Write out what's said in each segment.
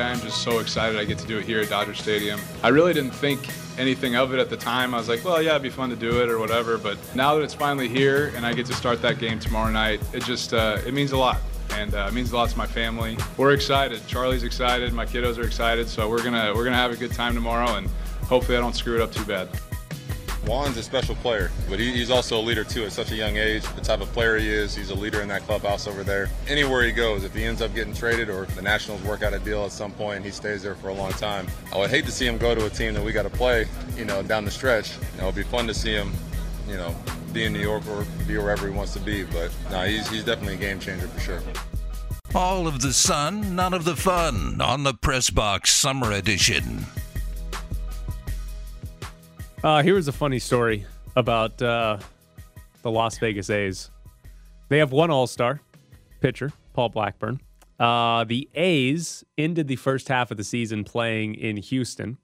I'm just so excited I get to do it here at Dodger Stadium. I really didn't think anything of it at the time. I was like, well, yeah, it'd be fun to do it or whatever. But now that it's finally here and I get to start that game tomorrow night, it just uh, it means a lot. And uh, it means a lot to my family. We're excited. Charlie's excited. My kiddos are excited. So we're gonna we're gonna have a good time tomorrow, and hopefully I don't screw it up too bad. Juan's a special player, but he, he's also a leader too at such a young age. The type of player he is, he's a leader in that clubhouse over there. Anywhere he goes, if he ends up getting traded or the Nationals work out a deal at some point, he stays there for a long time. I would hate to see him go to a team that we got to play, you know, down the stretch. You know, it'd be fun to see him, you know, be in New York or be wherever he wants to be. But no, he's he's definitely a game changer for sure. All of the sun, none of the fun on the Press Box Summer Edition. Uh, here was a funny story about uh, the Las Vegas A's. They have one All Star pitcher, Paul Blackburn. Uh, the A's ended the first half of the season playing in Houston,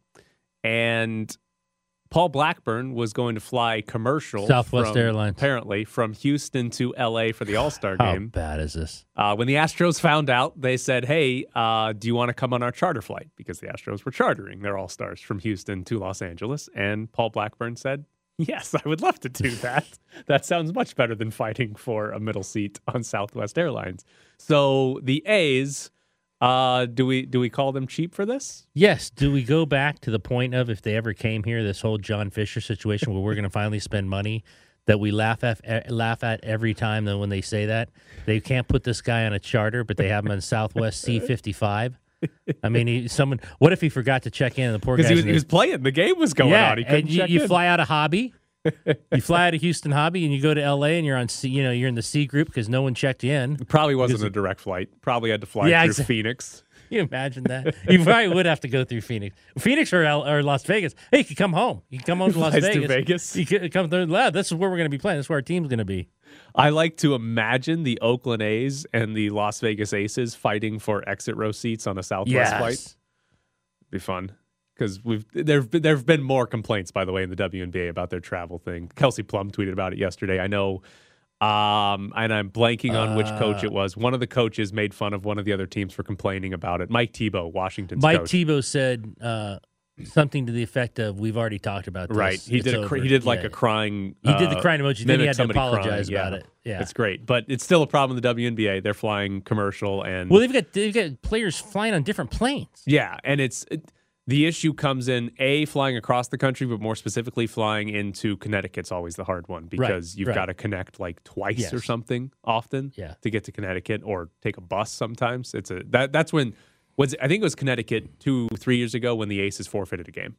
and Paul Blackburn was going to fly commercial Southwest from- Airlines. apparently from Houston to LA for the All Star game. How bad is this? Uh, when the Astros found out, they said, "Hey, uh, do you want to come on our charter flight?" Because the Astros were chartering their All Stars from Houston to Los Angeles, and Paul Blackburn said, "Yes, I would love to do that. that sounds much better than fighting for a middle seat on Southwest Airlines." So the A's, uh, do we do we call them cheap for this? Yes. Do we go back to the point of if they ever came here, this whole John Fisher situation where we're going to finally spend money that we laugh at eh, laugh at every time that when they say that they can't put this guy on a charter, but they have him on Southwest C fifty five. I mean, he, someone. What if he forgot to check in? And the poor guy he he was playing, the game was going yeah, on. He couldn't and you, you fly out of hobby. You fly out of Houston hobby and you go to L.A. and you're on C. You know, you're in the C group because no one checked in. Probably wasn't a direct flight. Probably had to fly Yeah, through exa- Phoenix. Can you imagine that? You probably would have to go through Phoenix, Phoenix or, L- or Las Vegas. Hey, you can come home. You can come home to Las Flies to Vegas. Vegas. You can come through. "Lad, This is where we're going to be playing. This is where our team's going to be. I like to imagine the Oakland A's and the Las Vegas Aces fighting for exit row seats on a Southwest flight. Be fun because we've there've been, there've been more complaints by the way in the WNBA about their travel thing. Kelsey Plum tweeted about it yesterday. I know, um, and I'm blanking on which coach Uh. it was. One of the coaches made fun of one of the other teams for complaining about it. Mike Thibault, Washington's Mike coach. Thibault said uh, something to the effect of, "We've already talked about this. Right, he It's did. A, cr- over." he did like Yeah. a crying. He did the uh, crying emoji, then he had to apologize crying. about Yeah. it. Yeah. it's great, but it's still a problem in the WNBA. They're flying commercial and Well, they've got they've got players flying on different planes. Yeah, and it's it, the issue comes in a flying across the country, but more specifically flying into Connecticut's always the hard one because you've right. got to connect like twice or something often Yeah. to get to Connecticut or take a bus sometimes. It's a that that's when was I think it was Connecticut two three years ago when the Aces forfeited a game.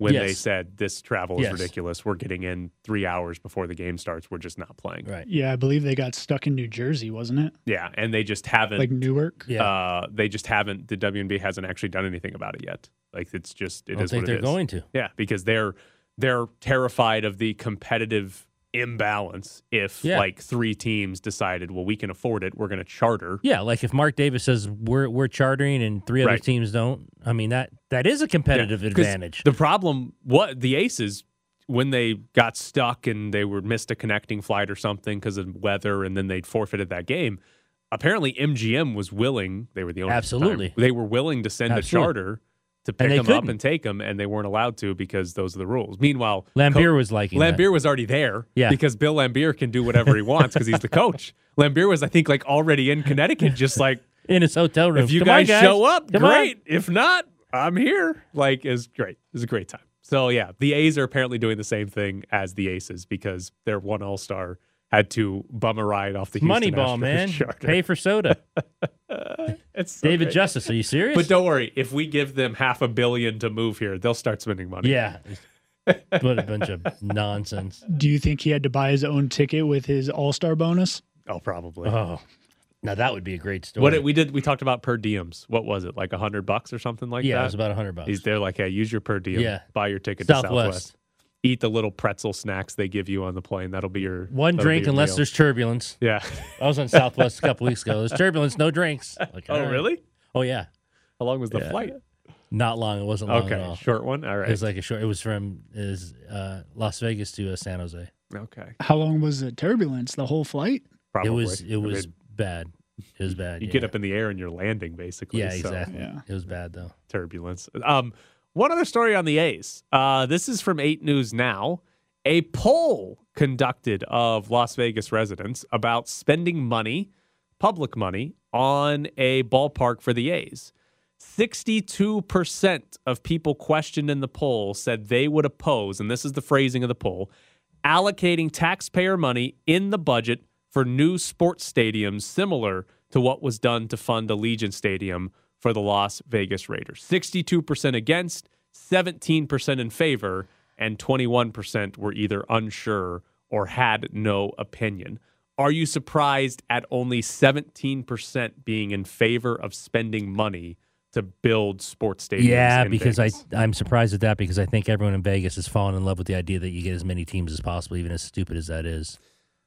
When they said this travel is Yes. ridiculous, we're getting in three hours before the game starts. We're just not playing. Right. Yeah, I believe they got stuck in New Jersey, wasn't it? Yeah, and they just haven't Like Newark. Yeah. uh, they just haven't. The WNBA hasn't actually done anything about it yet. Like it's just it I don't is think what they're it is. going to. Yeah, because they're they're terrified of the competitive imbalance if Yeah. like three teams decided, well, we can afford it, we're going to charter. Yeah, like if Mark Davis says we're we're chartering and three other Right. teams don't, I mean that that is a competitive Yeah, advantage. The problem, what the Aces when they got stuck and they were missed a connecting flight or something because of weather, and then they forfeited that game. Apparently, MGM was willing. They were the only Absolutely. They were willing to send Absolutely. a charter to pick them up couldn't. and take them, and they weren't allowed to because those are the rules. Meanwhile, Laimbeer Co- was liking that. Laimbeer was already there, Yeah. because Bill Laimbeer can do whatever he wants because he's the coach. Laimbeer was, I think, like already in Connecticut, just like in his hotel room. if you Come on, guys, show up, Come on. great. If not, I'm here. Like, is great. It's a great time. So yeah, the A's are apparently doing the same thing as the Aces because their one All Star had to bum a ride off the Houston Moneyball, Astros man. charter. Pay for soda. It's so David great. Justice, are you serious? But don't worry, if we give them half a billion to move here, they'll start spending money. yeah. what a bunch of nonsense. Do you think he had to buy his own ticket with his All Star bonus? Oh, probably. Oh, now that would be a great story. What did, we did, we talked about per diems. What was it, like a hundred bucks or something like yeah, that? Yeah, it was about a hundred bucks. He's there, like, hey, use your per diem. Yeah. buy your ticket to Southwest. Southwest. Eat the little pretzel snacks they give you on the plane. That'll be your One drink your unless meal. there's turbulence. Yeah. I was on Southwest a couple weeks ago. There's turbulence, no drinks. Like, oh, right. really? Oh yeah, How long was the Yeah. flight? not long. It wasn't long Okay, at all. short one. All It was like a short. It was from is uh, Las Vegas to uh, San Jose. okay, How long was the turbulence? The whole flight? probably. It was it was mean, bad. It was bad. You yeah. get up in the air and you're landing basically. Yeah, so- exactly. Yeah. It was bad though. turbulence. Um, one other story on the A's. Uh, this is from 8 News Now. A poll conducted of Las Vegas residents about spending money, public money, on a ballpark for the A's. 62% of people questioned in the poll said they would oppose, and this is the phrasing of the poll, allocating taxpayer money in the budget for new sports stadiums similar to what was done to fund Allegiant Stadium for the Las Vegas Raiders. 62% against, 17% in favor, and 21% were either unsure or had no opinion. Are you surprised at only 17% being in favor of spending money to build sports stadiums? Yeah, because Vegas? I I'm surprised at that because I think everyone in Vegas has fallen in love with the idea that you get as many teams as possible, even as stupid as that is.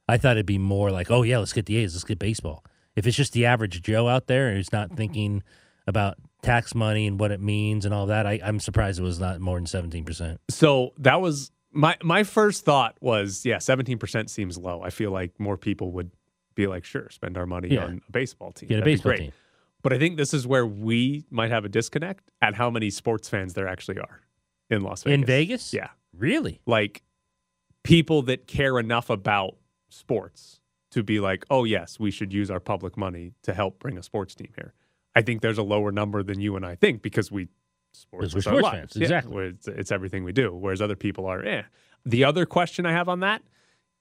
I thought it'd be more like, oh yeah, let's get the A's, let's get baseball. If it's just the average Joe out there who's not thinking about tax money and what it means and all that, I, I'm surprised it was not more than seventeen percent. So that was my my first thought was yeah, seventeen percent seems low. I feel like more people would be like, sure, spend our money Yeah. on a baseball team. Get a That'd be baseball great. team. But I think this is where we might have a disconnect at how many sports fans there actually are in Las Vegas. In Vegas? yeah, Really? like people that care enough about sports to be like, oh yes, we should use our public money to help bring a sports team here. I think there's a lower number than you and I think because we sports Because we're sports fans, Yeah, exactly. It's, it's everything we do. Whereas other people are, eh. The other question I have on that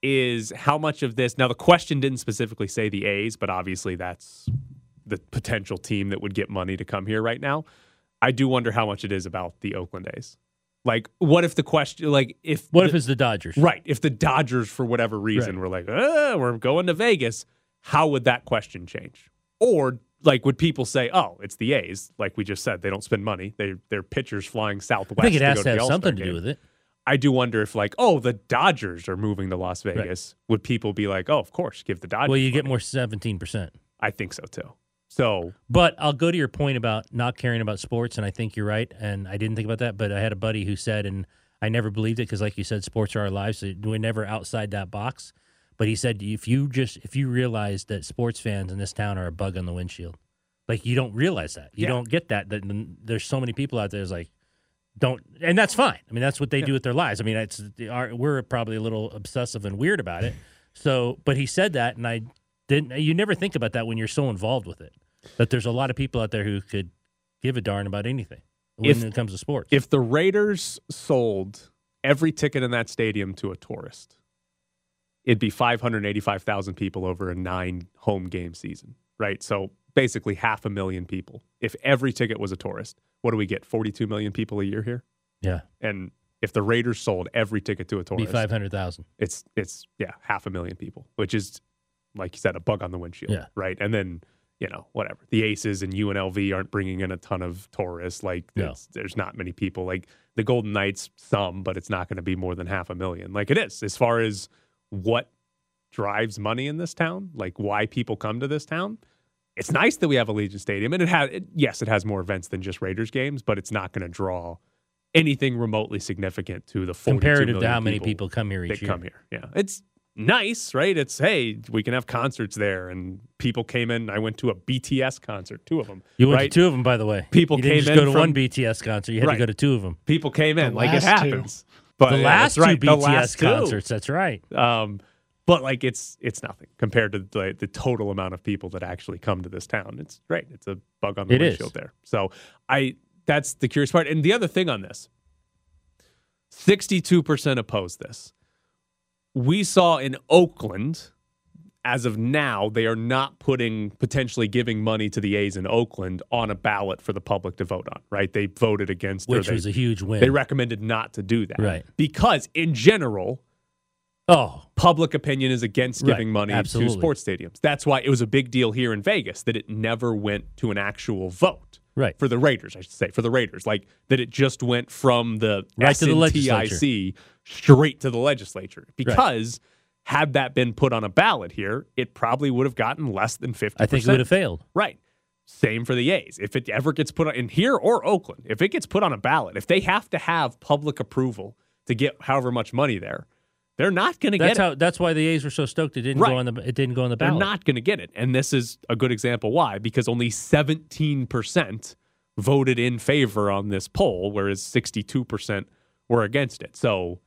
is how much of this. Now the question didn't specifically say the A's, but obviously that's the potential team that would get money to come here right now. I do wonder how much it is about the Oakland A's. Like, what if the question, like, if What the- if it's the Dodgers? Right. If the Dodgers, for whatever reason, Right. were like, uh, we're going to Vegas, how would that question change? Or like, would people say, oh, it's the A's? Like we just said, they don't spend money. They their pitchers flying southwest. I think it has to the have something to do with it. I do wonder if like, oh, the Dodgers are moving to Las Vegas. Would people be like, oh, of course, give the Dodgers? Well, you get more seventeen percent. I think so too. So But I'll go to your point about not caring about sports, and I think you're right. And I didn't think about that, but I had a buddy who said, and I never believed it because, like you said, sports are our lives. So we're never outside that box. But he said, if you just if you realize that sports fans in this town are a bug on the windshield, like you don't realize that, you Yeah. don't get that. That there's so many people out there. Is like don't, and that's fine. I mean, that's what they do with their lives. I mean, it's our, we're probably a little obsessive and weird about it. So, but he said that, and I didn't. You never think about that when you're so involved with it. That there's a lot of people out there who could give a darn about anything when If- it comes to sports. if the Raiders sold every ticket in that stadium to a tourist, it'd be 585,000 people over a nine home game season, right? So basically half a million people. If every ticket was a tourist, what do we get? 42 million people a year here? yeah, And if the Raiders sold every ticket to a tourist, be tourist, five hundred thousand. it's it's yeah, half a million people, which is like you said, a bug on the windshield, Yeah. right? And then you know whatever the Aces and UNLV aren't bringing in a ton of tourists. Like No. there's not many people. Like the Golden Knights, some, but it's not going to be more than half a million. Like it is as far as what drives money in this town, like why people come to this town. It's nice that we have Allegiant Stadium, and it has it, yes, it has more events than just Raiders games, but it's not going to draw anything remotely significant to the 42 Comparative to how many people come here that each year. come here. Yeah, it's nice, right? It's hey, we can have concerts there, and people came in. I went to a BTS concert, two of them. You went right? to two of them, by the way. People you didn't came just in go to from- one BTS concert. You had Right. to go to two of them. People came in, The like it happens. two. But The last that's right, two BTS last two. concerts. That's right. Um, but like it's it's nothing compared to the the total amount of people that actually come to this town. It's great. It's a bug on the It is. windshield there. So I that's the curious part. And the other thing on this, sixty two percent oppose this. We saw in Oakland, as of now, they are not putting potentially giving money to the A's in Oakland on a ballot for the public to vote on. Right? They voted against, Which they, was a huge win. they recommended not to do that. Right. Because in general, oh, public opinion is against Right, giving money absolutely. to sports stadiums. That's why it was a big deal here in Vegas that it never went to an actual vote right. for the Raiders, I should say, for the Raiders. Like that it just went from the Right to the SNTIC straight to the legislature. Because had that been put on a ballot here, it probably would have gotten less than 50%. I think it would have failed. Right. Same for the A's. If it ever gets put on in here or Oakland, if it gets put on a ballot, if they have to have public approval to get however much money there, They're not going to get That's it. That's why the A's were so stoked it didn't Right. go on the. It didn't go on the ballot. They're not going to get it. And this is a good example why, because only 17% voted in favor on this poll, whereas 62% were against it. So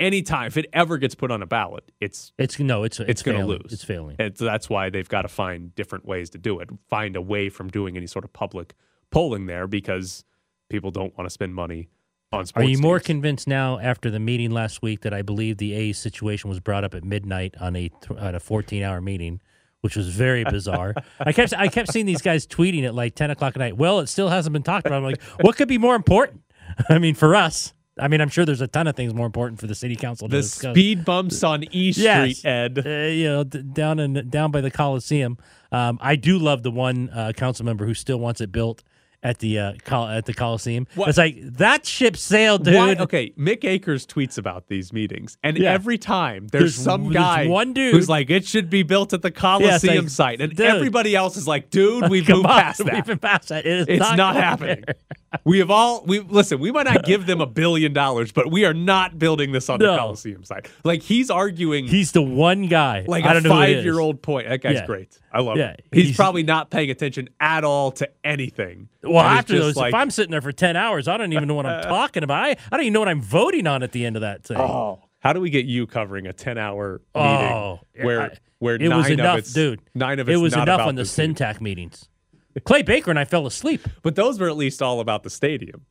anytime, if it ever gets put on a ballot, it's It's no. It's it's, going to lose. It's failing. And so that's why they've got to find different ways to do it. Find a way from doing any sort of public polling there because people don't want to spend money on Are sports. you more convinced now after the meeting last week that I believe the A's situation was brought up at midnight on a on a 14 hour meeting, which was very bizarre. I kept I kept seeing these guys tweeting at like 10 o'clock at night. Well, it still hasn't been talked about. I'm like, what could be more important? I mean, for us. I mean, I'm sure there's a ton of things more important for the city council to the discuss. speed bumps on E Yes. Street, Ed? uh, you know, d- down in down by the Coliseum. Um, I do love the one uh, council member who still wants it built at the uh, col- at the Coliseum. What? It's like that ship sailed, dude. Why- okay, Mick Akers tweets about these meetings, and Yeah. every time there's, There's- some there's guy one dude- who's like, "It should be built at the Coliseum like, site," and dude. everybody else is like, "Dude, we've moved on, past that. We've been past that. It is it's not, not, happening." We have all we listen. We might not give them a billion dollars, but we are not building this on No. the Coliseum side. Like he's arguing. He's the one guy. like I a don't know who it is. five-year-old point. That guy's Yeah. great. I love Yeah, him. He's, he's- probably not paying attention at all to anything. Well, And after those, like, if I'm sitting there for ten hours, I don't even know what I'm talking about. I, I don't even know what I'm voting on at the end of that thing. Oh, how do we get you covering a ten-hour Oh, meeting where I- where it nine was of enough, it's, dude. Nine of it was enough on the team. Syntac meetings. Clay Baker and I fell asleep. but those were at least all about the stadium.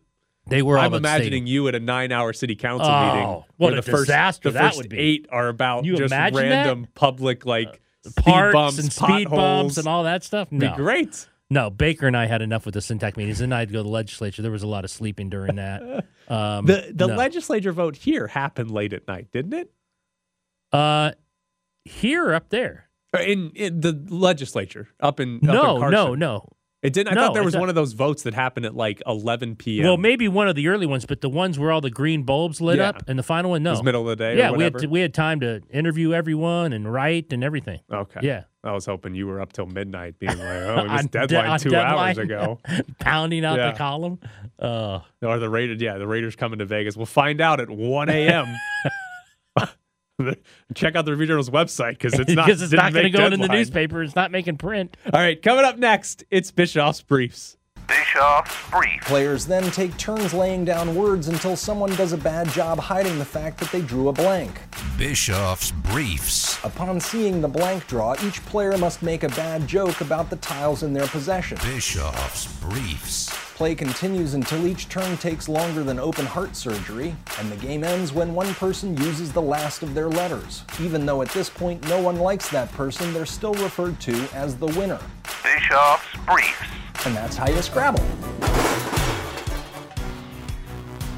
They were. I'm about imagining stadium. you at a nine-hour city council Oh, meeting. what where a the first, disaster the that first would be. Eight are about You just imagine that? Uh, random public like speed parks bumps, and speed bumps and all that stuff. Be No, great. no. Baker and I had enough with the Syntac meetings, and I'd go to the legislature. There was a lot of sleeping during that. Um, The the no. legislature vote here happened late at night, didn't it? uh, here or up there? In, in the legislature up in up No, Carson. no, no. It didn't. I No, thought there was one of those votes that happened at like 11 p.m. Well, maybe one of the early ones, but the ones where all the green bulbs lit Yeah. up, and the final one, It no. was middle of the day. yeah, or we had to, we had time to interview everyone and write and everything. Okay. Yeah, I was hoping you were up till midnight, being like, "Oh, On missed de- deadline two deadline. hours ago." pounding out Yeah. the column. Uh, Or the Raiders, yeah, the Raiders coming to Vegas. We'll find out at 1 a.m. Check out the Review Journal's website because it's not because it's didn't going to go in the newspaper. It's not making print. All right, coming up next, it's Bischoff's briefs. Bischoff's brief. Players then take turns laying down words until someone does a bad job hiding the fact that they drew a blank. Bischoff's Briefs. Upon seeing the blank draw, each player must make a bad joke about the tiles in their possession. Bischoff's Briefs. Play continues until each turn takes longer than open heart surgery, and the game ends when one person uses the last of their letters. Even though at this point no one likes that person, they're still referred to as the winner. Bischoff's briefs. And that's how you Scrabble.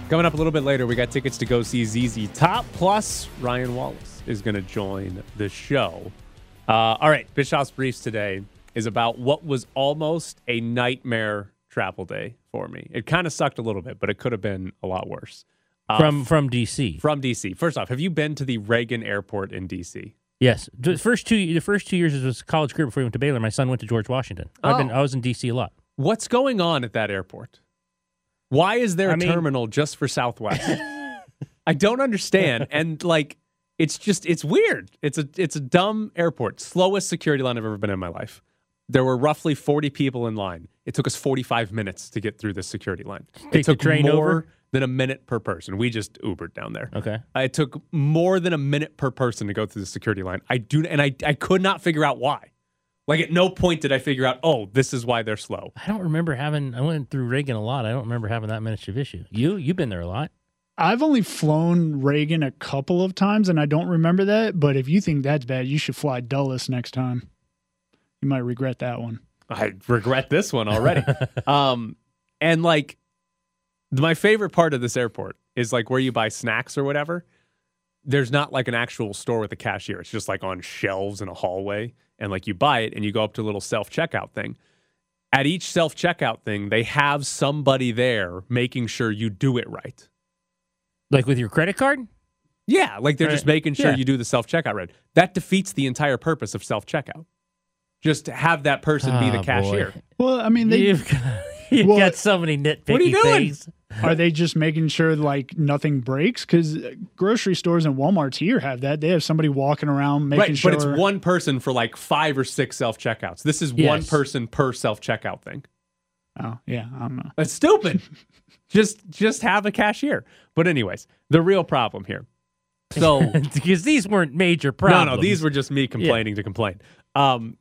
Coming up a little bit later, we got tickets to go see ZZ Top. Plus, Ryan Wallace is going to join the show. Uh, all right, Bischoff's Briefs today is about what was almost a nightmare travel day for me. It kind of sucked a little bit, but it could have been a lot worse. Uh, from from DC. from DC. First off, have you been to the Reagan Airport in DC? Yes, the first two the first two years was college career before he went to Baylor. My son went to George Washington. I've been Oh. I was in DC a lot. What's going on at that airport? Why is there a I mean- terminal just for Southwest? I don't understand. And like, it's just it's weird. It's a it's a dumb airport. Slowest security line I've ever been in my life. There were roughly 40 people in line. It took us 45 minutes to get through this security line. Take it the took train more over? Than a minute per person. We just Ubered down there. Okay. It took more than a minute per person to go through the security line. I do, and I, I could not figure out why. Like at no point did I figure out, oh, this is why they're slow. I don't remember having. I went through Reagan a lot. I don't remember having that much of issue. You you've been there a lot. I've only flown Reagan a couple of times and I don't remember that. But if you think that's bad, you should fly Dulles next time. You might regret that one. I regret this one already. um, and like my favorite part of this airport is like where you buy snacks or whatever. There's not like an actual store with a cashier. It's just like on shelves in a hallway, and like you buy it and you go up to a little self checkout thing. At each self checkout thing, they have somebody there making sure you do it right. Like with your credit card. Yeah, like they're just making sure Yeah. you do the self checkout right. That defeats the entire purpose of self checkout. Just to have that person be Ah, the boy. cashier. Well, I mean, they You've got, you've Well, got so many nitpicky What are you doing? things. Are they just making sure like nothing breaks? Because grocery stores and WalMarts here have that. They have somebody walking around making right, sure. but it's one person for like five or six self checkouts. This is one person per self checkout thing. Oh yeah, I don't know. That's stupid. just just have a cashier. But anyways, the real problem here. So because these weren't major problems. no, no, these were just me complaining to complain. Um,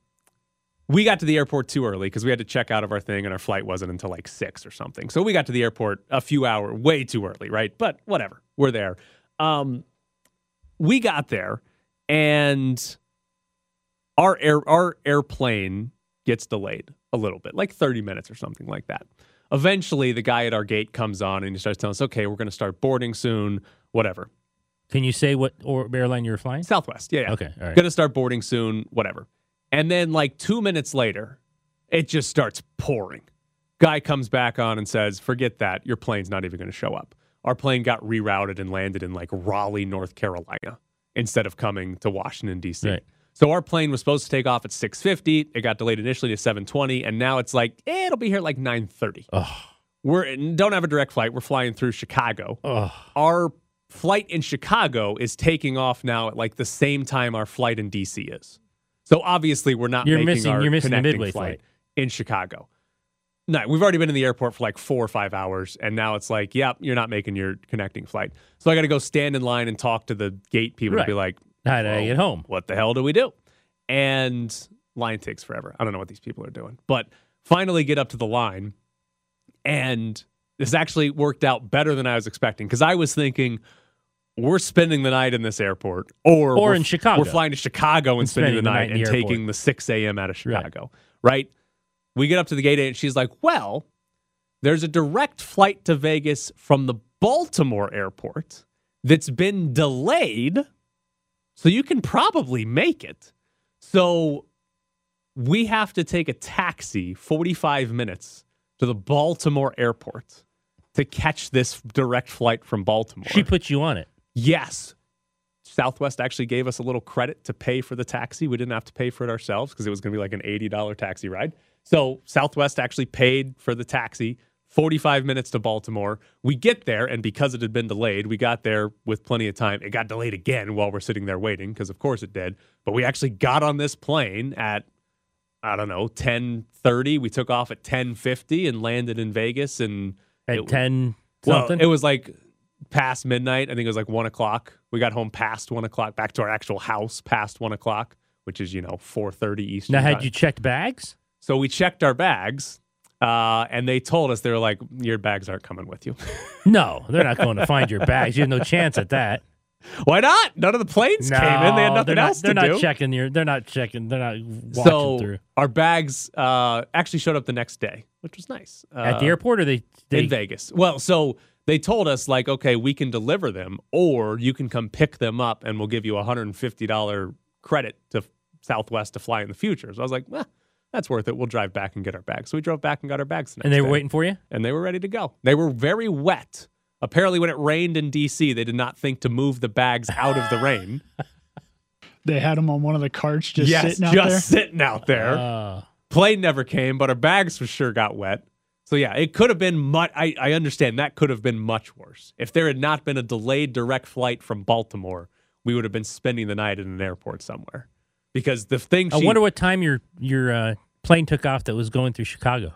we got to the airport too early because we had to check out of our thing, and our flight wasn't until like six or something. So we got to the airport a few hours, way too early, right? But whatever, we're there. Um, we got there, and our air our airplane gets delayed a little bit, like thirty minutes or something like that. Eventually, the guy at our gate comes on and he starts telling us, "Okay, we're going to start boarding soon. Whatever." Can you say what or airline you're flying? Southwest. Yeah. yeah. Okay, all right. Gonna start boarding soon, whatever. And then like two minutes later, it just starts pouring. Guy comes back on and says, Forget that. Your plane's not even gonna show up. Our plane got rerouted and landed in like Raleigh, North Carolina, instead of coming to Washington, DC. Right. So our plane was supposed to take off at 650. It got delayed initially to 720, and now it's like, eh, it'll be here at like 930. Oh, We're don't have a direct flight. We're flying through Chicago oh. our flight in Chicago is taking off now at like the same time our flight in DC is. So obviously we're not You're making missing- our you're missing the connecting midway flight, flight. in Chicago. No, we've already been in the airport for like four or five hours, and now it's like, yep, you're not making your connecting flight. So I got to go stand in line and talk to the gate people Right. to be like, How did I "Whoa, get home? What the hell do we do? And line takes forever. I don't know what these people are doing, but finally get up to the line, and this actually worked out better than I was expecting because I was thinking we're spending the night in this airport, or Or in Chicago. We're flying to Chicago and, spending, the night, in and the taking the six a.m. out of Chicago. Right. We get up to the gate and she's like, "Well, there's a direct flight to Vegas from the Baltimore airport that's been delayed, so you can probably make it." So we have to take a taxi 45 minutes to the Baltimore airport to catch this direct flight from Baltimore. She put you on it. Yes. Southwest actually gave us a little credit to pay for the taxi. We didn't have to pay for it ourselves because it was going to be like an $80 taxi ride. So Southwest actually paid for the taxi, 45 minutes to Baltimore. We get there, and because it had been delayed, we got there with plenty of time. It got delayed again while we're sitting there waiting, because of course it did. But we actually got on this plane at I don't know, 10:30. We took off at 10:50 and landed in Vegas and At it- ten well, it was like past midnight. I think it was like one o'clock. We got home past one o'clock, back to our actual house past one o'clock, which is you know 4:30 Eastern. now, had time. you checked bags? So we checked our bags, uh, and they told us they were like, "Your bags aren't coming with you." No, they're not going to find your bags. You have no chance at that. Why not? None of the planes no, came in. They had nothing not, else They're not checking your. They're not checking. They're not watching so through our bags uh, actually showed up the next day, which was nice. at the Uh, airport, or they, they in Vegas. Well, so they told us like, okay, we can deliver them, or you can come pick them up, and we'll give you a hundred and fifty dollar credit to Southwest to fly in the future. So I was like, well, that's worth it. We'll drive back and get our bags. So we drove back and got our bags. The and they were day. waiting for you. and they were ready to go. They were very wet. Apparently, when it rained in DC, they did not think to move the bags out of the rain. They had them on one of the carts just yes, sitting out just there. sitting out there. Uh, Plane never came, but our bags for sure got wet. So yeah, it could have been much. I, I understand that could have been much worse if there had not been a delayed direct flight from Baltimore. We would have been spending the night in an airport somewhere because the thing. I she- wonder what time your your uh, plane took off that was going through Chicago.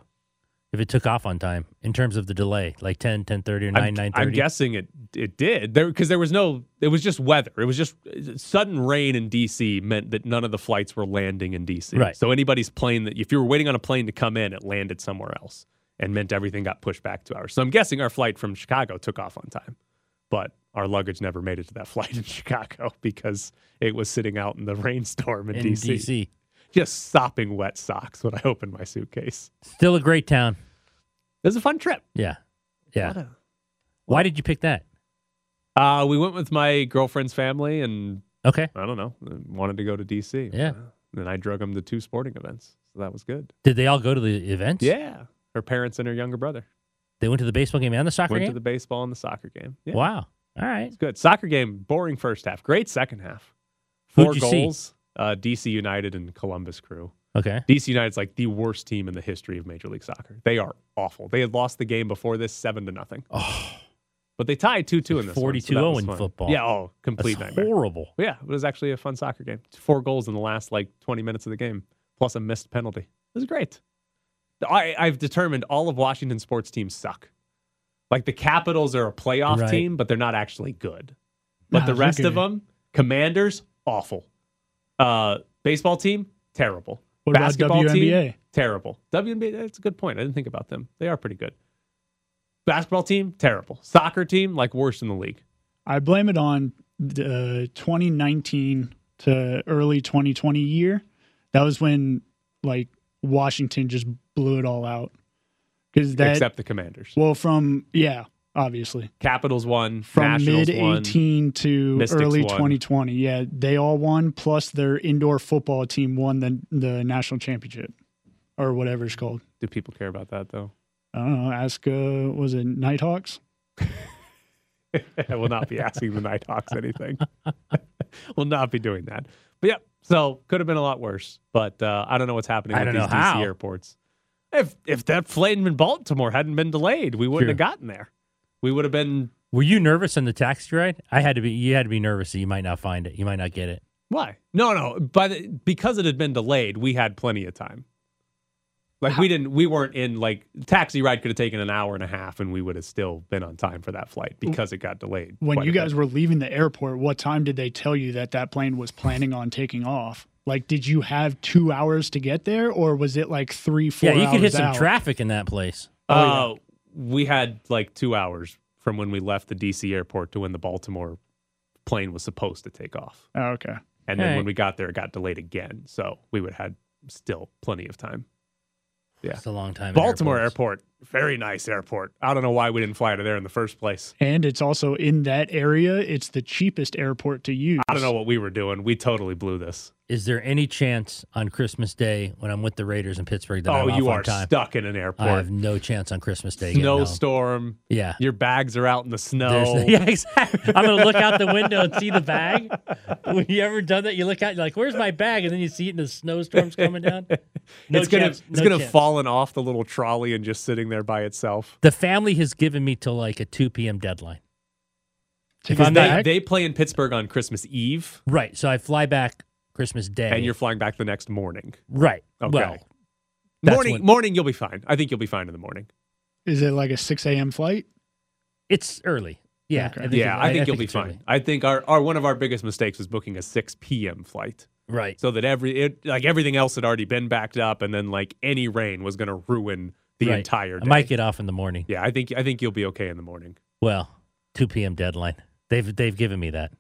If it took off on time in terms of the delay, like 10, 10.30 or 9, I'm, 9.30. I'm guessing it it did there because there was no. It was just weather. It was just sudden rain in DC meant that none of the flights were landing in DC. Right. So anybody's plane that if you were waiting on a plane to come in, it landed somewhere else and meant everything got pushed back two hours. So I'm guessing our flight from Chicago took off on time, but our luggage never made it to that flight in Chicago because it was sitting out in the rainstorm in, in DC. DC. Just sopping wet socks when I opened my suitcase. Still a great town. It was a fun trip. Yeah. Yeah. Why did you pick that? Uh, we went with my girlfriend's family and Okay. I don't know, wanted to go to DC. Yeah. And I drug them to two sporting events. So that was good. Did they all go to the events? Yeah. Her parents and her younger brother They went to the baseball game and the soccer game. went game? to the baseball and the soccer game. Yeah. Wow. All right. It's good. Soccer game, boring first half. Great second half. 4 Who'd you see? goals. Uh, DC United and Columbus Crew. Okay. DC United's like the worst team in the history of Major League Soccer. They are awful. They had lost the game before this seven to nothing. Oh, But they tied two two in this. one, so 42-0 that was in fun. football. Yeah, oh, complete that's nightmare. horrible. Yeah, it was actually a fun soccer game. Four goals in the last like 20 minutes of the game, plus a missed penalty. It was great. I, I've determined all of Washington sports teams suck. Like the Capitals are a playoff Right. team, but they're not actually good. But Nah, the rest of them, Commanders, awful. Uh, baseball team, terrible. What about Basketball team, terrible. WNBA, that's a good point. I didn't think about them. They are pretty good. Basketball team, terrible. Soccer team, like worst in the league. I blame it on the 2019 to early 2020 year. That was when like Washington just blew it all out. Because that except the Commanders. well from yeah obviously Capitals won, from mid eighteen to Mystics early 2020 yeah they all won plus their indoor football team won the the national championship or whatever it's called Do people care about that though? I don't know ask uh was it Nighthawks I will not be asking the Nighthawks anything. we'll not be doing that. But yeah, so could have been a lot worse. But uh, I don't know what's happening with these DC how. airports. If if that flight in Baltimore hadn't been delayed, we wouldn't Sure. have gotten there. We would have been Were you nervous in the taxi ride? I had to be. You had to be nervous that you might not find it. You might not get it. why? No, no. By the, because it had been delayed, we had plenty of time. Like we didn't, we weren't in like taxi ride could have taken an hour and a half, and we would have still been on time for that flight because it got delayed. when you a bit. guys were leaving the airport what time did they tell you that that plane was planning on taking off like did you have two hours to get there or was it like three four yeah, you could hit some out? traffic in that place. Uh, we had like two hours from when we left the DC airport to when the Baltimore plane was supposed to take off. oh, okay And then when we got there, it got delayed again. So we would have had still plenty of time. Yeah. It's a long time. Baltimore airports. airport, very nice airport. I don't know why we didn't fly to there in the first place. and it's also in that area it's the cheapest airport to use I don't know what we were doing. We totally blew this. Is there any chance on Christmas Day when I'm with the Raiders in Pittsburgh that oh, I'm you are on time? stuck in an airport? I have no chance on Christmas Day. getting home. Snowstorm. Yeah. Your bags are out in the snow. There's- yeah, exactly. I'm gonna look out the window and see the bag. When you ever done that, you look out, you're like, "Where's my bag?" And then you see it in the snowstorms coming down. No it's gonna chance, it's no gonna chance. fallen off the little trolley and just sitting there by itself. The family has given me till like a 2 p.m. deadline. to if I'm They, they play in Pittsburgh on Christmas Eve, Right. So I fly back Christmas Day. and you're flying back the next morning. right. Okay. Well, morning, when- morning, you'll be fine. I think you'll be fine in the morning. is it like a 6 a.m flight it's early. Yeah. Okay. I think yeah, it- I think you'll be fine. early. I think our, our one of our biggest mistakes was booking a 6 p.m. flight, Right. so that every it, like everything else had already been backed up, and then like any rain was going to ruin the Right. entire day. I might get off in the morning. yeah, I think I think you'll be okay in the morning. Well, 2 p.m. deadline. They've they've given me that.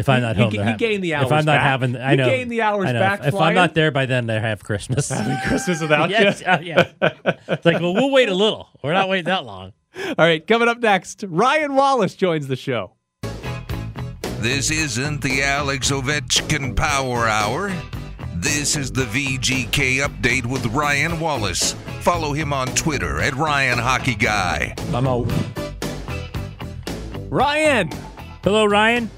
If I'm not He- home, he they're hav- gained the If hours I'm not back. having, I He know. gained the hours I know. back If, if I'm not there by then, they have Christmas. Christmas without yes, you. uh, yeah. It's like, well, we'll wait a little. We're not waiting that long. All right, coming up next, Ryan Wallace joins the show. This isn't the Alex Ovechkin Power Hour. This is the VGK update with Ryan Wallace. Follow him on Twitter at Ryan Hockey Guy. I'm out. Ryan, Hello, Ryan.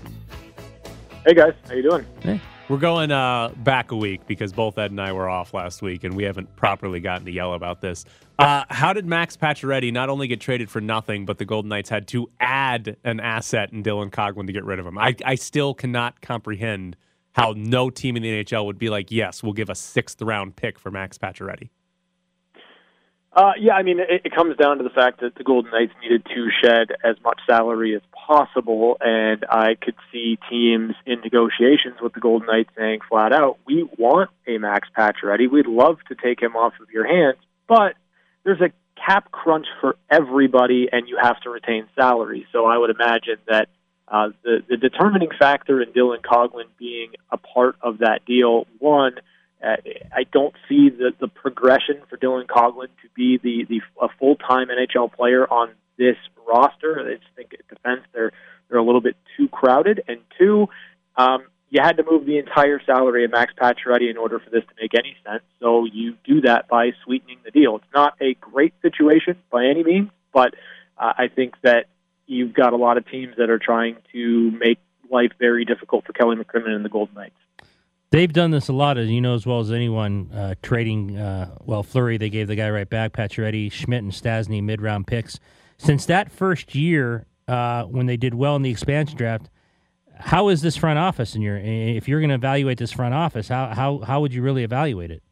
Hey guys, how you doing? Hey. we're going uh, back a week because both Ed and I were off last week, and we haven't properly gotten to yell about this. Uh, how did Max Pacioretty not only get traded for nothing, but the Golden Knights had to add an asset in Dylan Coghlan to get rid of him? I, I still cannot comprehend how no team in the NHL would be like, yes, we'll give a sixth round pick for Max Pacioretty. Uh, yeah, I mean, it, it comes down to the fact that the Golden Knights needed to shed as much salary as possible, and I could see teams in negotiations with the Golden Knights saying flat out, "We want a Max Pacioretty. We'd love to take him off of your hands, but there's a cap crunch for everybody, and you have to retain salary." So I would imagine that uh, the the determining factor in Dylan Coghlan being a part of that deal, one. Uh, I don't see the, the progression for Dylan Coghlan to be the, the a full time NHL player on this roster. I just think at defense they're they're a little bit too crowded. And two, um, you had to move the entire salary of Max Pacioretty in order for this to make any sense. So you do that by sweetening the deal. It's not a great situation by any means, but uh, I think that you've got a lot of teams that are trying to make life very difficult for Kelly McCrimmon and the Golden Knights. They've done this a lot, as you know as well as anyone. Uh, trading, uh, well, Fleury, they gave the guy right back. Pacioretty, Schmidt, and Stastny mid-round picks. Since that first year, uh, when they did well in the expansion draft, how is this front office? In your, if you're going to evaluate this front office, how how how would you really evaluate it?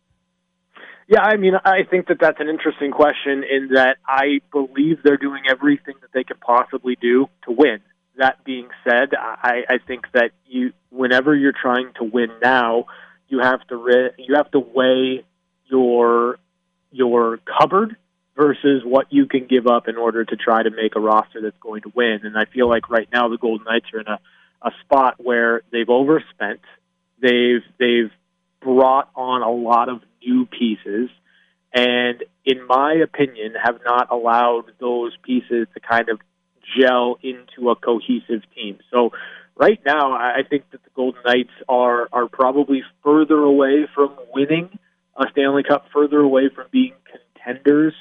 Yeah, I mean, I think that that's an interesting question in that I believe they're doing everything that they can possibly do to win. That being said, I, I think that you, whenever you're trying to win now, you have to re- you have to weigh your your cupboard versus what you can give up in order to try to make a roster that's going to win. And I feel like right now the Golden Knights are in a, a spot where they've overspent. They've they've brought on a lot of new pieces and in my opinion have not allowed those pieces to kind of gel into a cohesive team. So right now, I think that the Golden Knights are are probably further away from winning a Stanley Cup, further away from being contenders,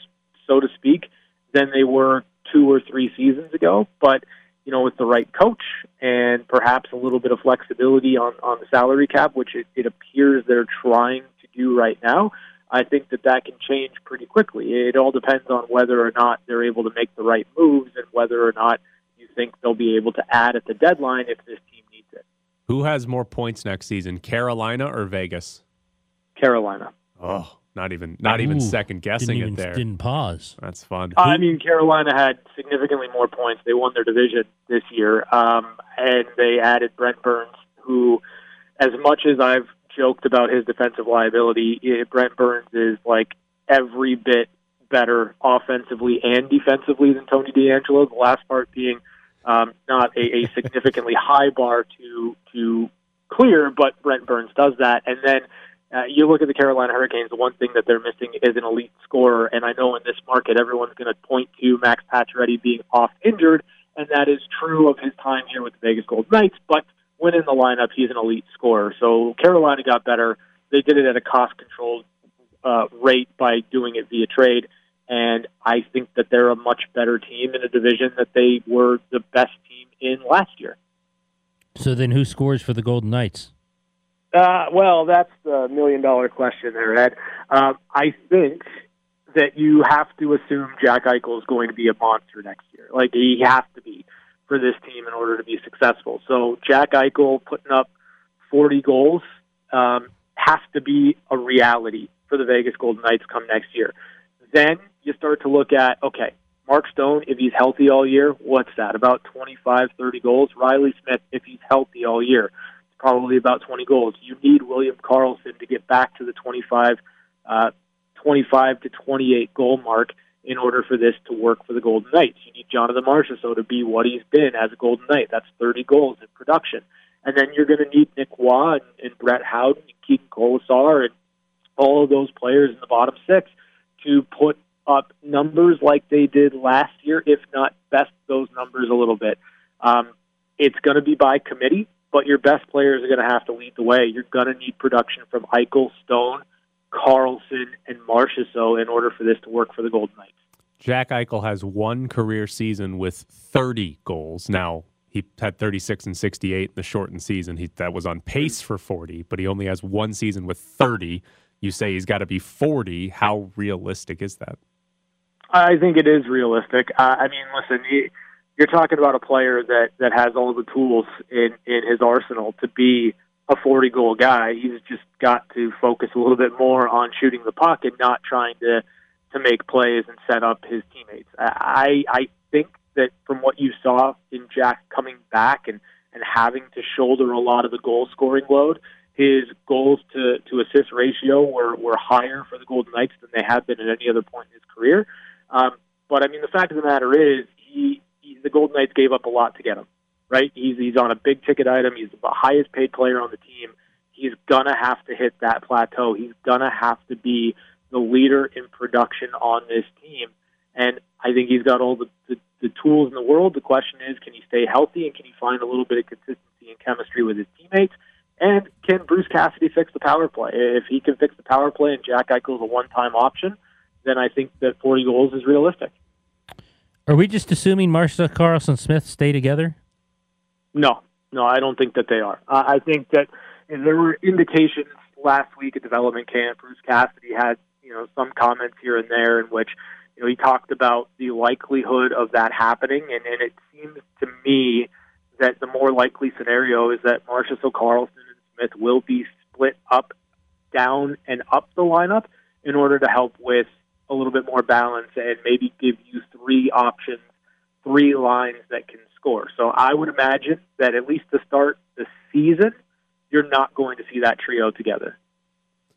so to speak, than they were two or three seasons ago. But you know, with the right coach and perhaps a little bit of flexibility on on the salary cap, which it, it appears they're trying to do right now. I think that that can change pretty quickly. It all depends on whether or not they're able to make the right moves and whether or not you think they'll be able to add at the deadline if this team needs it. Who has more points next season, Carolina or Vegas? Carolina. Oh, not even not even second guessing even, it there. Didn't pause. That's fun. I mean, Carolina had significantly more points. They won their division this year, um, and they added Brent Burns, who, as much as I've joked about his defensive liability, eh, Brent Burns is like every bit better offensively and defensively than Tony DeAngelo. The last part being um, not a, a significantly high bar to to clear, but Brent Burns does that. And then uh, you look at the Carolina Hurricanes. The one thing that they're missing is an elite scorer, and I know in this market everyone's going to point to Max Pacioretty being off injured, and that is true of his time here with the Vegas Golden Knights. But when in the lineup, he's an elite scorer. So Carolina got better. They did it at a cost controlled uh, rate by doing it via trade. And I think that they're a much better team in a division that they were the best team in last year. So then, who scores for the Golden Knights? Uh, well, that's the million dollar question there, Ed. Uh, I think that you have to assume Jack Eichel is going to be a monster next year. Like he has to be for this team in order to be successful. So Jack Eichel putting up 40 goals um, has to be a reality for the Vegas Golden Knights come next year. Then you start to look at okay, Mark Stone, if he's healthy all year, what's that? About 25, 30 goals. Reilly Smith, if he's healthy all year, it's probably about 20 goals. You need William Karlsson to get back to the 25, uh, 25 to 28 goal mark in order for this to work for the Golden Knights. You need Jonathan Marchessault to be what he's been as a Golden Knight. That's 30 goals in production. And then you're going to need Nick Waugh and, and Brett Howden and Keegan Kolesar and all of those players in the bottom six to put up numbers like they did last year, if not best those numbers a little bit. Um, it's going to be by committee, but your best players are going to have to lead the way. You're going to need production from Eichel, Stone, Karlsson, and Marchessault in order for this to work for the Golden Knights. Jack Eichel has one career season with 30 goals. Now, he had 36 and 68 in the shortened season. He that was on pace for 40, but he only has one season with 30. You say he's got to be 40. How realistic is that? I think it is realistic. Uh, I mean, listen, he, you're talking about a player that that has all the tools in in his arsenal to be a 40 goal guy. He's just got to focus a little bit more on shooting the puck and not trying to to make plays and set up his teammates. I I think that from what you saw in Jack coming back and and having to shoulder a lot of the goal scoring load, his goals to to assist ratio were were higher for the Golden Knights than they have been at any other point in his career. Um, but I mean, the fact of the matter is, he, he the Golden Knights gave up a lot to get him. Right? He's he's on a big ticket item. He's the highest paid player on the team. He's gonna have to hit that plateau. He's gonna have to be the leader in production on this team. And I think he's got all the, the, the tools in the world. The question is, can he stay healthy and can he find a little bit of consistency and chemistry with his teammates? And can Bruce Cassidy fix the power play? If he can fix the power play and Jack Eichel is a one-time option, then I think that 40 goals is realistic. Are we just assuming Marcia Karlsson Smith stay together? No, no, I don't think that they are. Uh, I think that there were indications last week at development camp. Bruce Cassidy had you know some comments here and there in which you know he talked about the likelihood of that happening, and, and it seems to me that the more likely scenario is that Marchessault Karlsson and Smith will be split up, down, and up the lineup in order to help with a little bit more balance and maybe give you three options, three lines that can score. So I would imagine that at least to start the season, you're not going to see that trio together.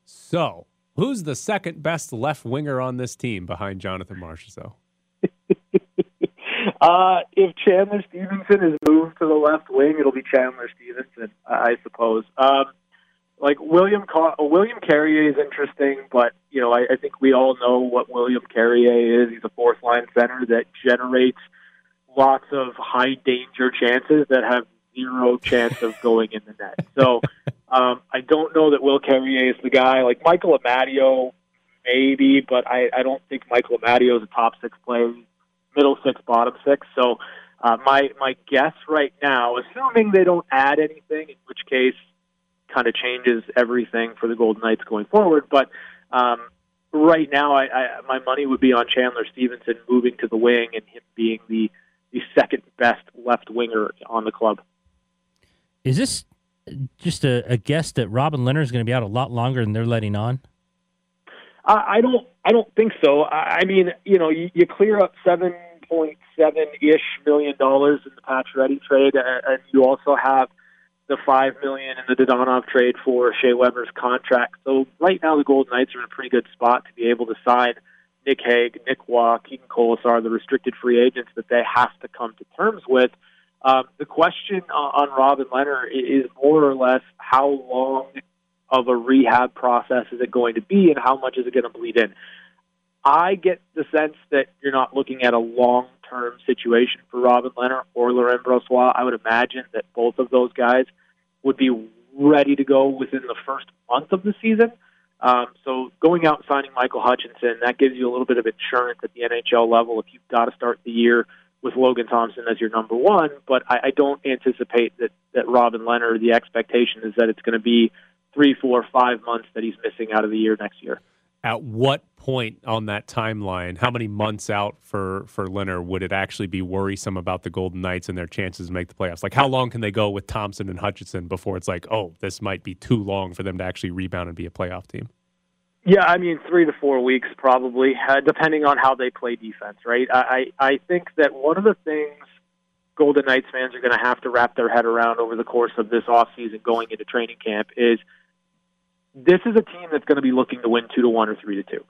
So, who's the second best left winger on this team behind Jonathan Marchessault? uh, if Chandler Stephenson is moved to the left wing, it'll be Chandler Stephenson, I suppose. Um, like William Ca- William Carrier is interesting, but you know I, I think we all know what William Carrier is. He's a fourth line center that generates lots of high danger chances that have zero chance of going in the net. So um, I don't know that Will Carrier is the guy. Like Michael Amadio, maybe, but I, I don't think Michael Amadio is a top six player, middle six, bottom six. So uh, my my guess right now, assuming they don't add anything, in which case kind of changes everything for the Golden Knights going forward. But um, right now, I, I, my money would be on Chandler Stephenson moving to the wing and him being the the second best left winger on the club. Is this just a, a guess that Robin Lehner is going to be out a lot longer than they're letting on? I, I don't. I don't think so. I, I mean, you know, you, you clear up seven point seven ish million dollars in the Pacioretty trade, uh, and you also have the five million in the Dadonov trade for Shea Weber's contract. So right now, the Golden Knights are in a pretty good spot to be able to sign Nick Hague, Nick Waugh, Keegan Kolesar, the restricted free agents that they have to come to terms with. Um, the question on Robin Lehner is more or less how long of a rehab process is it going to be and how much is it going to bleed in. I get the sense that you're not looking at a long term situation for Robin Lehner or Laurent Brossoit. I would imagine that both of those guys would be ready to go within the first month of the season. Um, so going out and signing Michael Hutchinson, that gives you a little bit of insurance at the NHL level if you've got to start the year with Logan Thompson as your number one. But I, I don't anticipate that, that Robin Lehner, the expectation is that it's going to be three, four, five months that he's missing out of the year next year. At what point on that timeline, how many months out for for Lehner would it actually be worrisome about the Golden Knights and their chances to make the playoffs? Like, how long can they go with Thompson and Hutchinson before it's like, oh, this might be too long for them to actually rebound and be a playoff team? Yeah, I mean three to four weeks probably, uh, depending on how they play defense. Right? I I think that one of the things Golden Knights fans are going to have to wrap their head around over the course of this off season, going into training camp, is this is a team that's going to be looking to win two to one or three to two.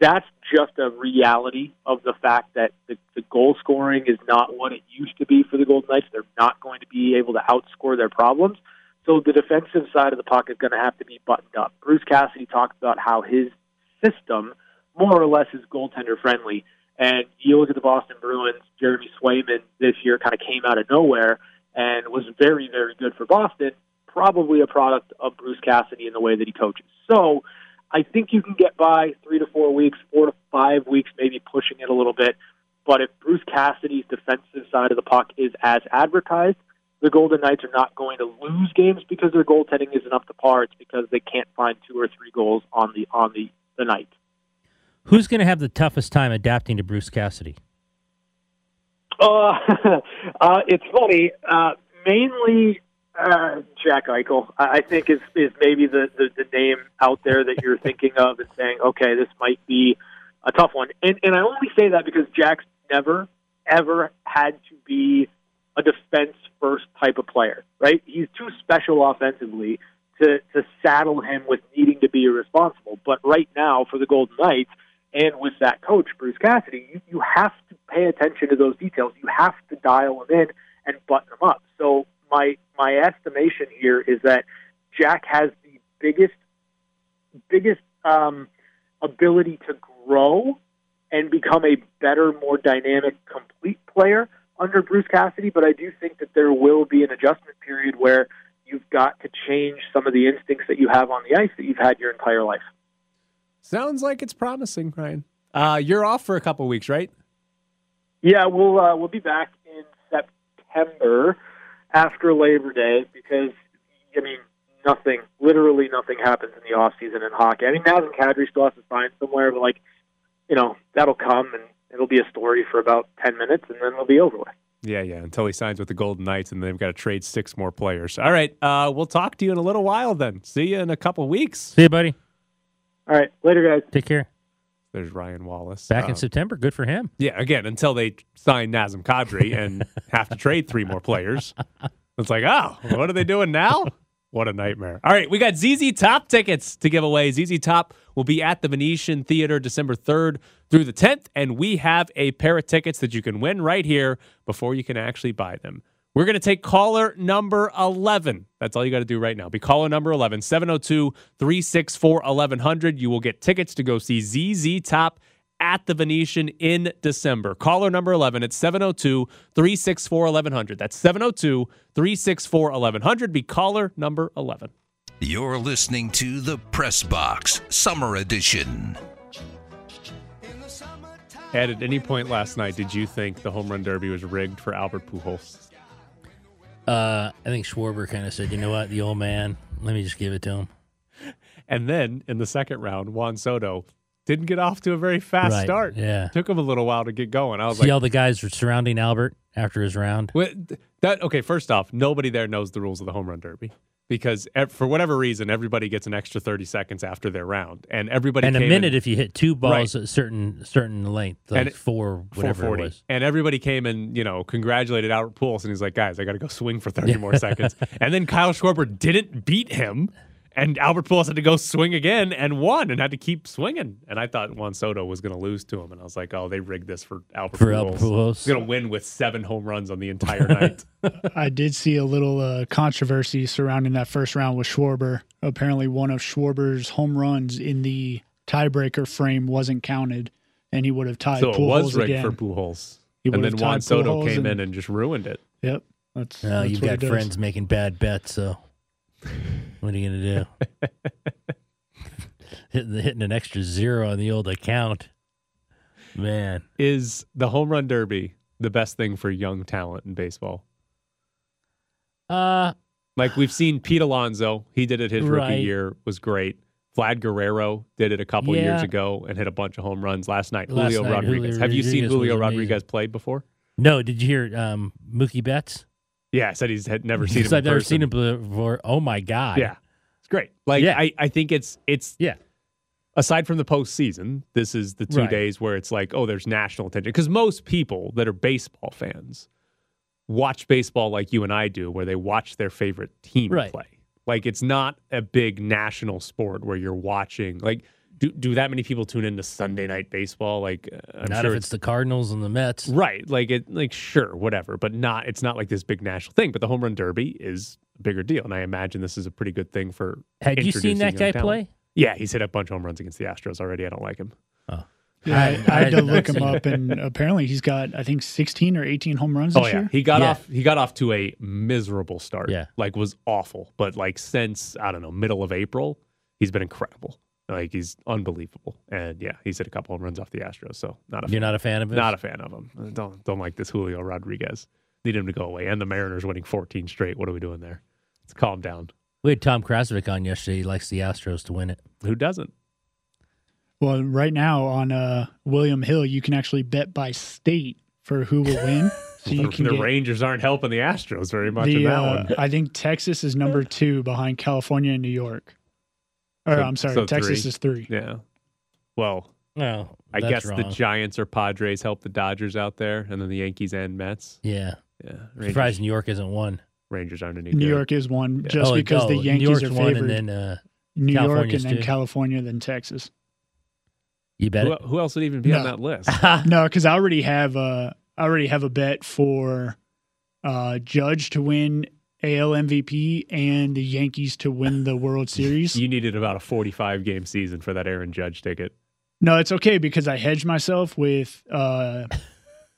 That's just a reality of the fact that the, the goal scoring is not what it used to be for the Golden Knights. They're not going to be able to outscore their problems. So the defensive side of the puck is going to have to be buttoned up. Bruce Cassidy talked about how his system more or less is goaltender friendly. And you look at the Boston Bruins, Jeremy Swayman this year kind of came out of nowhere and was very, very good for Boston probably a product of Bruce Cassidy in the way that he coaches. So I think you can get by three to four weeks, four to five weeks, maybe pushing it a little bit. But if Bruce Cassidy's defensive side of the puck is as advertised, the Golden Knights are not going to lose games because their goaltending isn't up to par. It's because they can't find two or three goals on the on the, the night. Who's going to have the toughest time adapting to Bruce Cassidy? Uh, uh, it's funny. Uh, mainly uh, Jack Eichel, I think is is maybe the, the the name out there that you're thinking of and saying, okay, this might be a tough one. And and I only say that because Jack's never ever had to be a defense first type of player, right? He's too special offensively to to saddle him with needing to be irresponsible. But right now, for the Golden Knights, and with that coach Bruce Cassidy, you, you have to pay attention to those details. You have to dial them in and button them up. So my my estimation here is that Jack has the biggest biggest um, ability to grow and become a better, more dynamic, complete player under Bruce Cassidy. But I do think that there will be an adjustment period where you've got to change some of the instincts that you have on the ice that you've had your entire life. Sounds like it's promising, Ryan. Uh, you're off for a couple weeks, right? Yeah, we'll uh, we'll be back in September after Labor Day because I mean nothing, literally nothing happens in the off season in hockey. I mean, Nazem Kadri still has to sign somewhere, but like, you know, that'll come and it'll be a story for about ten minutes, and then it'll be over with. Yeah, yeah, until he signs with the Golden Knights, and they've got to trade six more players. All right, uh, we'll talk to you in a little while then. See you in a couple weeks. See you, buddy. All right, later, guys. Take care. There's Ryan Wallace. Back in Um, September. Good for him. Yeah, again, until they sign Nazem Kadri and have to trade three more players. It's like, oh, what are they doing now? What a nightmare. All right, we got ZZ Top tickets to give away. ZZ Top will be at the Venetian Theater December 3rd through the 10th, and we have a pair of tickets that you can win right here before you can actually buy them. We're going to take caller number 11. That's all you got to do right now. Be caller number 11, 702 364 1100. You will get tickets to go see ZZ Top at the Venetian in December. Caller number 11 at 702 364 1100. That's 702 364 1100. Be caller number 11. You're listening to the Press Box Summer Edition. Ed, at any point last night, did you think the home run derby was rigged for Albert Pujols? Uh, I think Schwarber kind of said, you know what, the old man, let me just give it to him. And then in the second round, Juan Soto didn't get off to a very fast Right, start. yeah. Took him a little while to get going. I was See like, all the guys were surrounding Albert after his round. That okay. First off, nobody there knows the rules of the home run derby because for whatever reason, everybody gets an extra thirty seconds after their round, and everybody and a minute in, if you hit two balls Right. at a certain certain length, like And it- four whatever it 440. was. And everybody came and, you know, congratulated Albert Pujols, and he's like, guys, I got to go swing for 30 more seconds. And then Kyle Schwarber didn't beat him, and Albert Pujols had to go swing again and won and had to keep swinging. And I thought Juan Soto was going to lose to him, and I was like, oh, they rigged this for Albert For Pujols. Albert Pujols. He's going to win with seven home runs on the entire night. I did see a little uh, controversy surrounding that first round with Schwarber. Apparently, one of Schwarber's home runs in the tiebreaker frame wasn't counted, and he would have tied so it Pujols was rigged again. for Pujols. He And then Juan Soto Pujols came in and- and just ruined it. Yep, that's, Uh, that's you've got friends making bad bets, so what are you gonna do? hitting hitting an extra zero on the old account, man. Is the home run derby the best thing for young talent in baseball? Uh, Like we've seen Pete Alonso, he did it his rookie Right. year, was great. Vlad Guerrero did it a couple years ago and hit a bunch of home runs last night. Last Julio night, Rodriguez. Julio Have you seen Julio. Rodriguez play before? no, did you hear um, Mookie Betts? Yeah, said he's had never seen him. I've never person. seen him before. Oh my god! Yeah, it's great. Like Yeah. I, I think it's it's yeah. aside from the postseason, this is the two Right. days where it's like, oh, there's national attention. Because most people that are baseball fans watch baseball like you and I do, where they watch their favorite team Right. play. Like it's not a big national sport where you're watching. Like, do do that many people tune into Sunday night baseball? Like, uh, I'm Not sure if it's the Cardinals and the Mets. Right. Like it like sure, whatever, but not it's not like this big national thing, but the home run derby is a bigger deal and I imagine this is a pretty good thing for Had you seen that guy talent. play? Yeah, he's hit a bunch of home runs against the Astros already. I don't like him. Yeah, I, I had to look him up, and apparently he's got I think 16 or 18 home runs Oh this yeah. year. He got Yeah. off he got off to a miserable start. Yeah. Like was awful. But like since I don't know, middle of April, he's been incredible. Like he's unbelievable. And yeah, he's hit a couple home runs off the Astros. So not a You're fan. not a fan of him. not a fan of him. Don't don't like this Julio Rodriguez. Need him to go away. And the Mariners winning 14 straight. What are we doing there? Let's calm down. We had Tom Krasovic on yesterday. He likes the Astros to win it. Who doesn't? Well, right now on uh, William Hill, you can actually bet by state for who will win. So you the can the get Rangers aren't helping the Astros very much in that Uh, one. I think Texas is number two behind California and New York. Or So- I'm sorry, so Texas three. is three. Yeah. Well, No, I that's guess the. Giants or Padres help the Dodgers out there, and then the Yankees and Mets. yeah. Yeah, Rangers, Surprised New York isn't one. Rangers aren't any New good. York is one just oh, because oh, the New Yankees York's are one, favored. and then uh, New York and California's then two. California, then Texas. you bet Who, who else would even be on that list? No, because I already have a I already have a bet for uh, Judge to win AL MVP and the Yankees to win the World Series. you needed about a 45 game season for that Aaron Judge ticket. No, it's okay because I hedged myself with uh,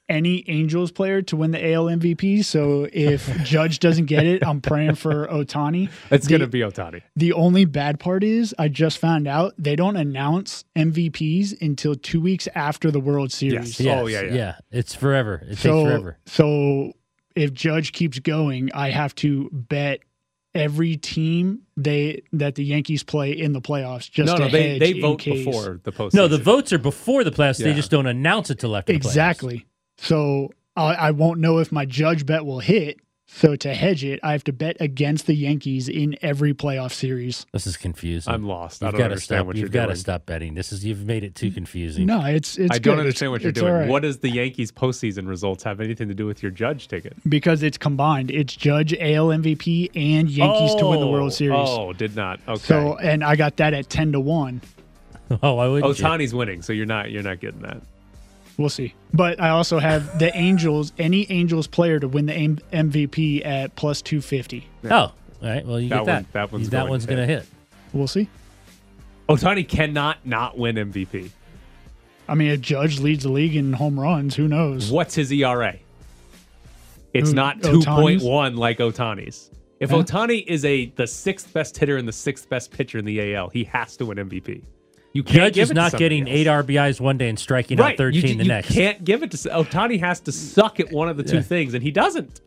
any Angels player to win the AL MVP. So if Judge doesn't get it, I'm praying for Ohtani. It's going to be Ohtani. The only bad part is I just found out they don't announce MVPs until two weeks after the World Series. Yes. Oh, yeah, Yes, yeah. It's forever. It so, takes forever. So if Judge keeps going, I have to bet every team they that the Yankees play in the playoffs. Just no, to no, they they vote case. before the postseason. No, the votes are before the playoffs. They just don't announce it till after the playoffs. Exactly. So I, I won't know if my judge bet will hit. So to hedge it, I have to bet against the Yankees in every playoff series. This is confusing. I'm lost. You've don't got to understand stop. what You've you're got to stop betting. This is you've made it too confusing. No, it's it's. I don't understand what you're It's doing. all right. What does the Yankees postseason results have anything to do with your judge ticket? because it's combined. It's Judge AL MVP and Yankees to win the World oh, Series. Oh, did not. Okay. So and I got that at ten to one. Oh, I would you? Ohtani's winning, so you're not you're not getting that. We'll see. But I also have the Angels, any Angels player to win the M- MVP at plus two fifty. Oh, all right. Well, you That get that. one- that one's that going one's to going to hit. We'll see. Oh, Ohtani cannot not win MVP. I mean, a Judge leads the league in home runs. Who knows? What's his ERA? It's Who- not 2.1 like Ohtani's. If Huh? Ohtani is a the sixth best hitter and the sixth best pitcher in the AL, he has to win MVP. You can't Judge give is it not somebody getting else. eight RBIs one day and striking out 13 you, the you next. can't give it to Ohtani. Has to suck at one of the two Yeah. things, and he doesn't.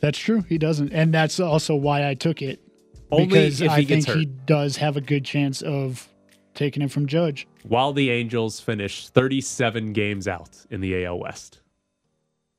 That's true. He doesn't, and that's also why I took it. Only because if I he gets think hurt. he does have a good chance of taking it from Judge. While the Angels finish 37 games out in the AL West.